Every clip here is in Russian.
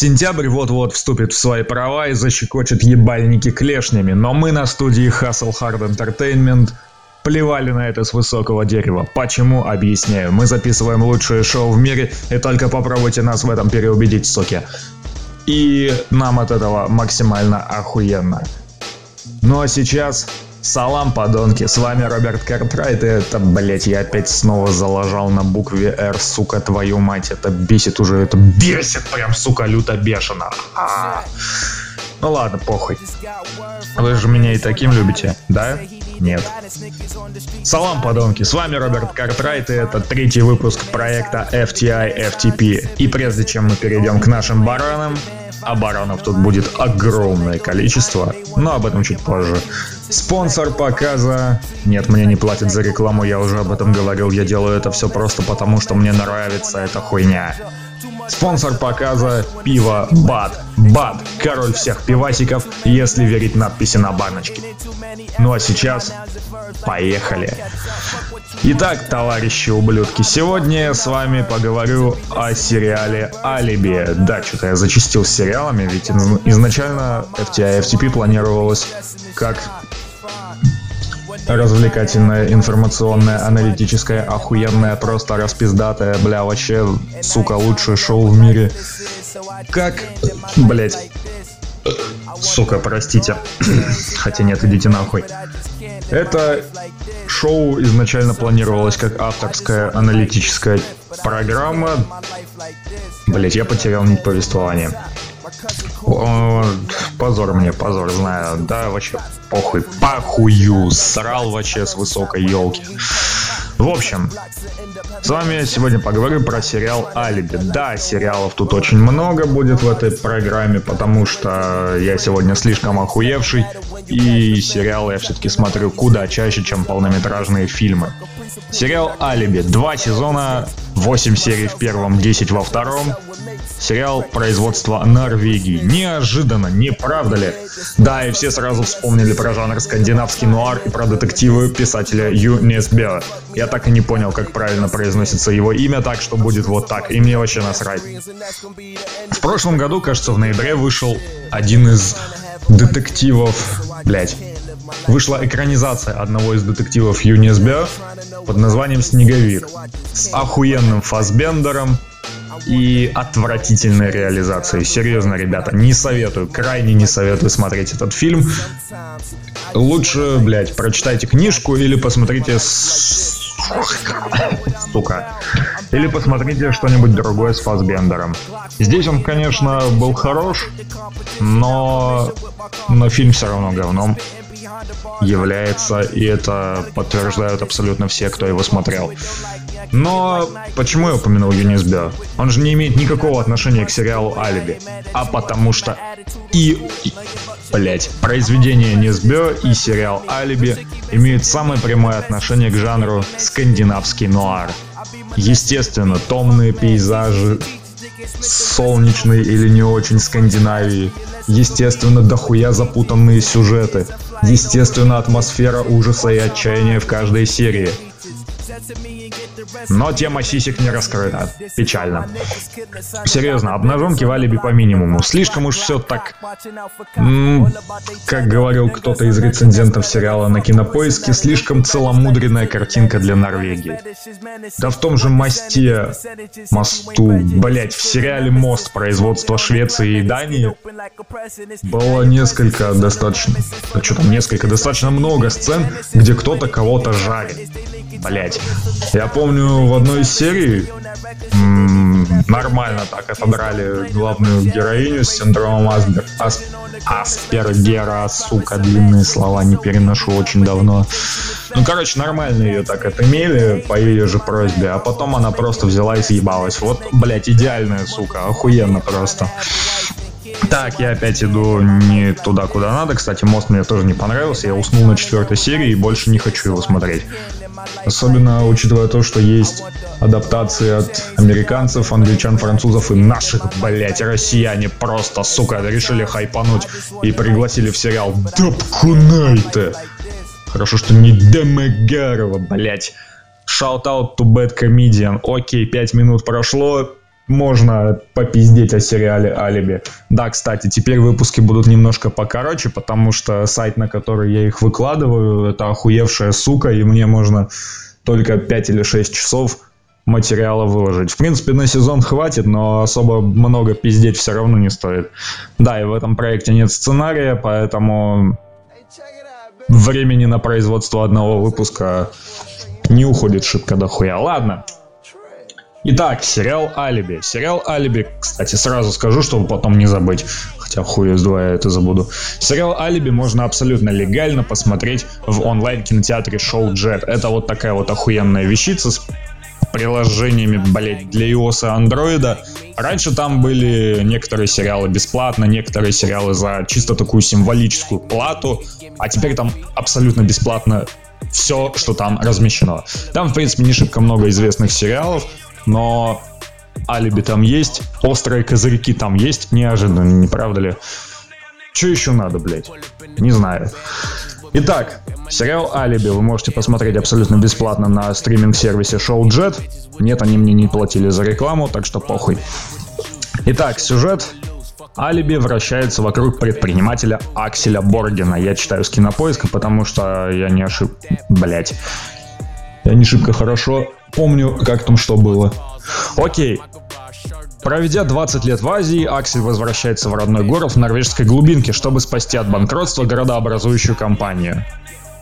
Сентябрь вот-вот вступит в свои права и защекочет ебальники клешнями, но мы на студии Hustle Hard Entertainment плевали на это с высокого дерева. Почему? Объясняю. Мы записываем лучшее шоу в мире, и только попробуйте нас в этом переубедить, суки. И нам от этого максимально охуенно. Ну а сейчас Салам, подонки, с вами Роберт Картрайт, и это, блять, я опять снова залажал на букве R, сука, твою мать, это бесит уже, это бесит прям, сука, люто бешено. А-а-а. Ну ладно, похуй. Вы же меня и таким любите, да? Нет. Салам, подонки, с вами Роберт Картрайт, и это третий выпуск проекта FTI FTP. И прежде чем мы перейдем к нашим баранам, а баранов тут будет огромное количество, но об этом чуть позже. Спонсор показа... Нет, мне не платят за рекламу, я уже об этом говорил, я делаю это все просто потому, что мне нравится эта хуйня. Спонсор показа – пиво БАД. БАД – король всех пивасиков, если верить надписи на баночке. Ну а сейчас поехали. Итак, товарищи ублюдки, сегодня я с вами поговорю о сериале «Алиби». Да, что-то я зачистил с сериалами, ведь изначально FTI FTP планировалось как развлекательная, информационная, аналитическая, охуенная, просто распиздатая, бля, вообще, сука, лучшее шоу в мире. Как, блять, сука, простите. Хотя нет, идите нахуй. Это шоу изначально планировалось как авторская аналитическая программа. Блять, я потерял нить повествования. Позор мне, позор, знаю. Да, вообще похуй, похую. Срал вообще с высокой елки. В общем, с вами сегодня поговорю про сериал «Алиби». Да, сериалов тут очень много будет в этой программе, потому что я сегодня слишком охуевший, и сериалы я все-таки смотрю куда чаще, чем полнометражные фильмы. Сериал «Алиби». Два сезона, 8 серий в первом, 10 во втором. Сериал производства Норвегии. Неожиданно, не правда ли? Да, и все сразу вспомнили про жанр скандинавский нуар и про детективы писателя Ю Несбера. Я так и не понял, как правильно произносится его имя, так что будет вот так, и мне вообще насрать. В прошлом году, кажется, в ноябре вышел один из детективов, блять, вышла экранизация одного из детективов ЮНИСБ под названием «Снеговик» с охуенным Фасбендером и отвратительной реализацией. Серьезно, ребята, не советую, крайне не советую смотреть этот фильм. Лучше, блядь, прочитайте книжку или посмотрите Сука. Или посмотрите что-нибудь другое с Фасбендером. Здесь он, конечно, был хорош, но, но фильм все равно говном является, и это подтверждают абсолютно все, кто его смотрел. Но почему я упомянул Юнис Бё? Он же не имеет никакого отношения к сериалу «Алиби», а потому что и, и блять, произведение Несбё и сериал «Алиби» имеют самое прямое отношение к жанру скандинавский нуар. Естественно, томные пейзажи, солнечной или не очень Скандинавии, естественно, дохуя запутанные сюжеты, естественно, атмосфера ужаса и отчаяния в каждой серии – но тема сисек не раскрыта. Печально. Серьезно, обнаженки в алиби по минимуму. Слишком уж все так... Как говорил кто-то из рецензентов сериала на кинопоиске, слишком целомудренная картинка для Норвегии. Да в том же мосте, мосту, блять, в сериале «Мост» производства Швеции и Дании было несколько достаточно... Да что там, несколько, достаточно много сцен, где кто-то кого-то жарит. Блять. Я помню в одной из серий нормально так отобрали главную героиню с синдромом Аспер, Ас, Аспергера, сука, длинные слова не переношу очень давно. Ну, короче, нормально ее так отымели по ее же просьбе, а потом она просто взяла и съебалась. Вот, блять, идеальная сука, охуенно просто. Так, я опять иду не туда, куда надо. Кстати, мост мне тоже не понравился. Я уснул на четвертой серии и больше не хочу его смотреть. Особенно учитывая то, что есть адаптации от американцев, англичан, французов и наших, блять, россияне просто, сука, решили хайпануть и пригласили в сериал Дабкунайте. Хорошо, что не Демегарова, блять. Shout out to bad comedian. Окей, пять минут прошло, можно попиздеть о сериале «Алиби». Да, кстати, теперь выпуски будут немножко покороче, потому что сайт, на который я их выкладываю, это охуевшая сука, и мне можно только 5 или 6 часов материала выложить. В принципе, на сезон хватит, но особо много пиздеть все равно не стоит. Да, и в этом проекте нет сценария, поэтому времени на производство одного выпуска не уходит шибко дохуя. Ладно, Итак, сериал «Алиби». Сериал «Алиби», кстати, сразу скажу, чтобы потом не забыть. Хотя хуй из два я это забуду. Сериал «Алиби» можно абсолютно легально посмотреть в онлайн-кинотеатре Show Jet. Это вот такая вот охуенная вещица с приложениями, блять, для iOS и Android. Раньше там были некоторые сериалы бесплатно, некоторые сериалы за чисто такую символическую плату, а теперь там абсолютно бесплатно все, что там размещено. Там, в принципе, не шибко много известных сериалов, но алиби там есть, острые козырьки там есть, неожиданно, не правда ли? Что еще надо, блядь? Не знаю. Итак, сериал «Алиби» вы можете посмотреть абсолютно бесплатно на стриминг-сервисе ShowJet. Нет, они мне не платили за рекламу, так что похуй. Итак, сюжет Алиби вращается вокруг предпринимателя Акселя Боргена. Я читаю с кинопоиска, потому что я не ошиб... Блять. Я не шибко хорошо помню, как там что было. Окей. Проведя 20 лет в Азии, Аксель возвращается в родной город в норвежской глубинке, чтобы спасти от банкротства городообразующую компанию.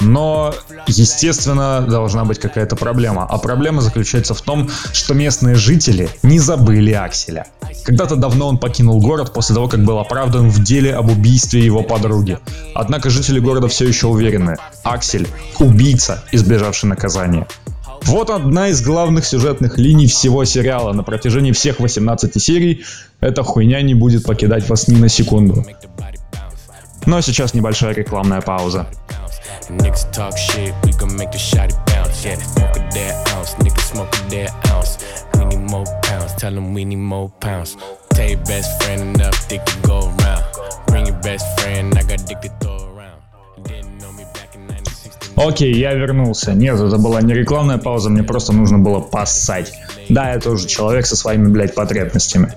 Но, естественно, должна быть какая-то проблема. А проблема заключается в том, что местные жители не забыли Акселя. Когда-то давно он покинул город после того, как был оправдан в деле об убийстве его подруги. Однако жители города все еще уверены. Аксель – убийца, избежавший наказания. Вот одна из главных сюжетных линий всего сериала. На протяжении всех 18 серий эта хуйня не будет покидать вас ни на секунду. Но сейчас небольшая рекламная пауза. Tell your best friend enough, dick to go around. Bring your best friend, I got dick to throw Окей, я вернулся. Нет, это была не рекламная пауза, мне просто нужно было поссать. Да, я тоже человек со своими, блядь, потребностями.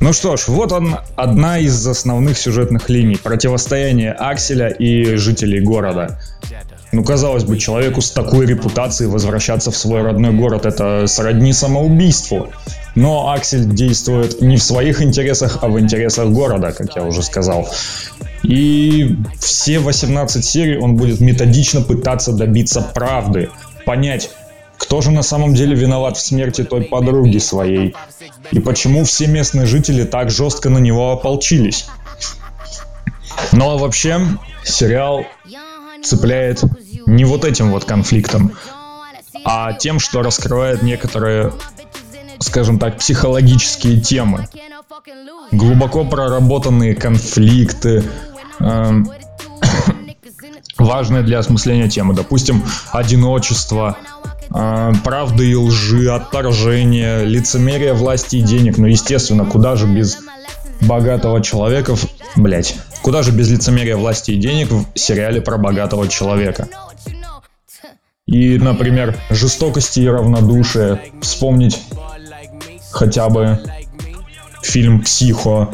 Ну что ж, вот он, одна из основных сюжетных линий. Противостояние Акселя и жителей города. Ну, казалось бы, человеку с такой репутацией возвращаться в свой родной город – это сродни самоубийству. Но Аксель действует не в своих интересах, а в интересах города, как я уже сказал. И все 18 серий он будет методично пытаться добиться правды, понять, кто же на самом деле виноват в смерти той подруги своей, и почему все местные жители так жестко на него ополчились. Ну, а вообще сериал цепляет не вот этим вот конфликтом, а тем, что раскрывает некоторые скажем так, психологические темы. Глубоко проработанные конфликты, э, важные для осмысления темы. Допустим, одиночество, э, правды и лжи, отторжение, лицемерие власти и денег. Ну, естественно, куда же без богатого человека, блять, куда же без лицемерия власти и денег в сериале про богатого человека? И, например, жестокости и равнодушие. Вспомнить хотя бы фильм «Психо».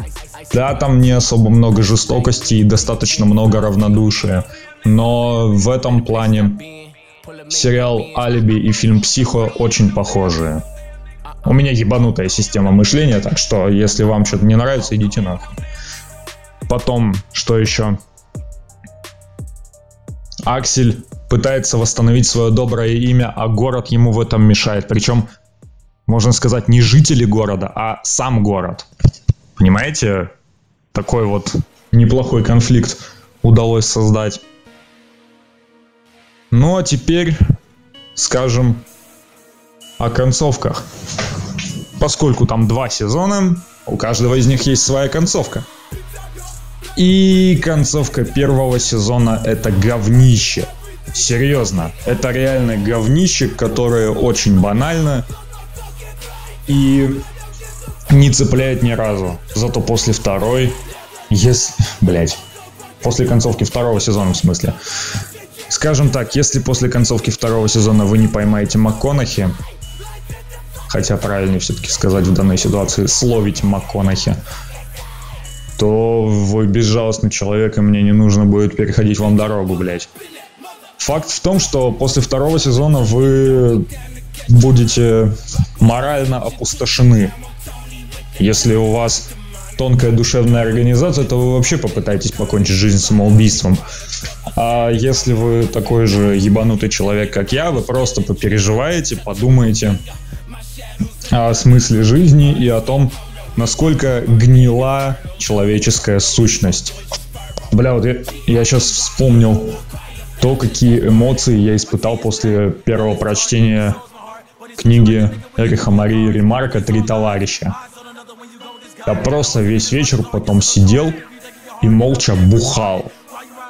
Да, там не особо много жестокости и достаточно много равнодушия. Но в этом плане сериал «Алиби» и фильм «Психо» очень похожие. У меня ебанутая система мышления, так что если вам что-то не нравится, идите нахуй. Потом, что еще? Аксель пытается восстановить свое доброе имя, а город ему в этом мешает. Причем можно сказать, не жители города, а сам город. Понимаете? Такой вот неплохой конфликт удалось создать. Ну а теперь скажем о концовках. Поскольку там два сезона, у каждого из них есть своя концовка. И концовка первого сезона это говнище. Серьезно, это реально говнище, которое очень банально, и не цепляет ни разу. Зато после второй, если, блять, после концовки второго сезона в смысле, скажем так, если после концовки второго сезона вы не поймаете МакКонахи, хотя правильнее все-таки сказать в данной ситуации, словить МакКонахи, то вы безжалостный человек, и мне не нужно будет переходить вам дорогу, блядь. Факт в том, что после второго сезона вы будете морально опустошены. Если у вас тонкая душевная организация, то вы вообще попытаетесь покончить жизнь самоубийством. А если вы такой же ебанутый человек, как я, вы просто попереживаете, подумаете о смысле жизни и о том, насколько гнила человеческая сущность. Бля, вот я, я сейчас вспомнил то, какие эмоции я испытал после первого прочтения книги Эриха Марии Ремарка «Три товарища». Я просто весь вечер потом сидел и молча бухал.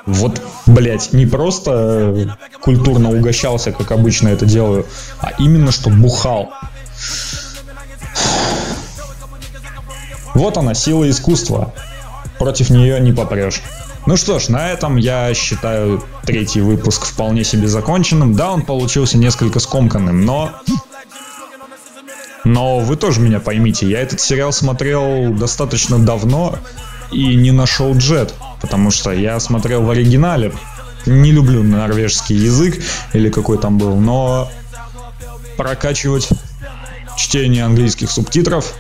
Вот, блядь, не просто э, культурно угощался, как обычно это делаю, а именно что бухал. Вот она, сила искусства. Против нее не попрешь. Ну что ж, на этом я считаю третий выпуск вполне себе законченным. Да, он получился несколько скомканным, но но вы тоже меня поймите, я этот сериал смотрел достаточно давно и не нашел джет, потому что я смотрел в оригинале. Не люблю норвежский язык или какой там был, но прокачивать чтение английских субтитров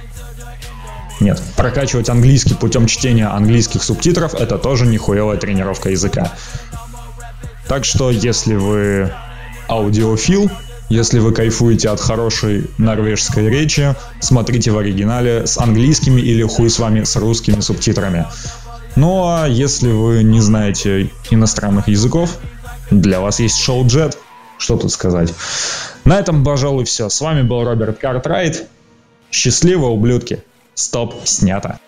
нет, прокачивать английский путем чтения английских субтитров это тоже нихуевая тренировка языка. Так что, если вы аудиофил, если вы кайфуете от хорошей норвежской речи, смотрите в оригинале с английскими или хуй с вами с русскими субтитрами. Ну а если вы не знаете иностранных языков, для вас есть шоу Jet. Что тут сказать? На этом, пожалуй, все. С вами был Роберт Картрайт. Счастливо, ублюдки. Стоп, снято.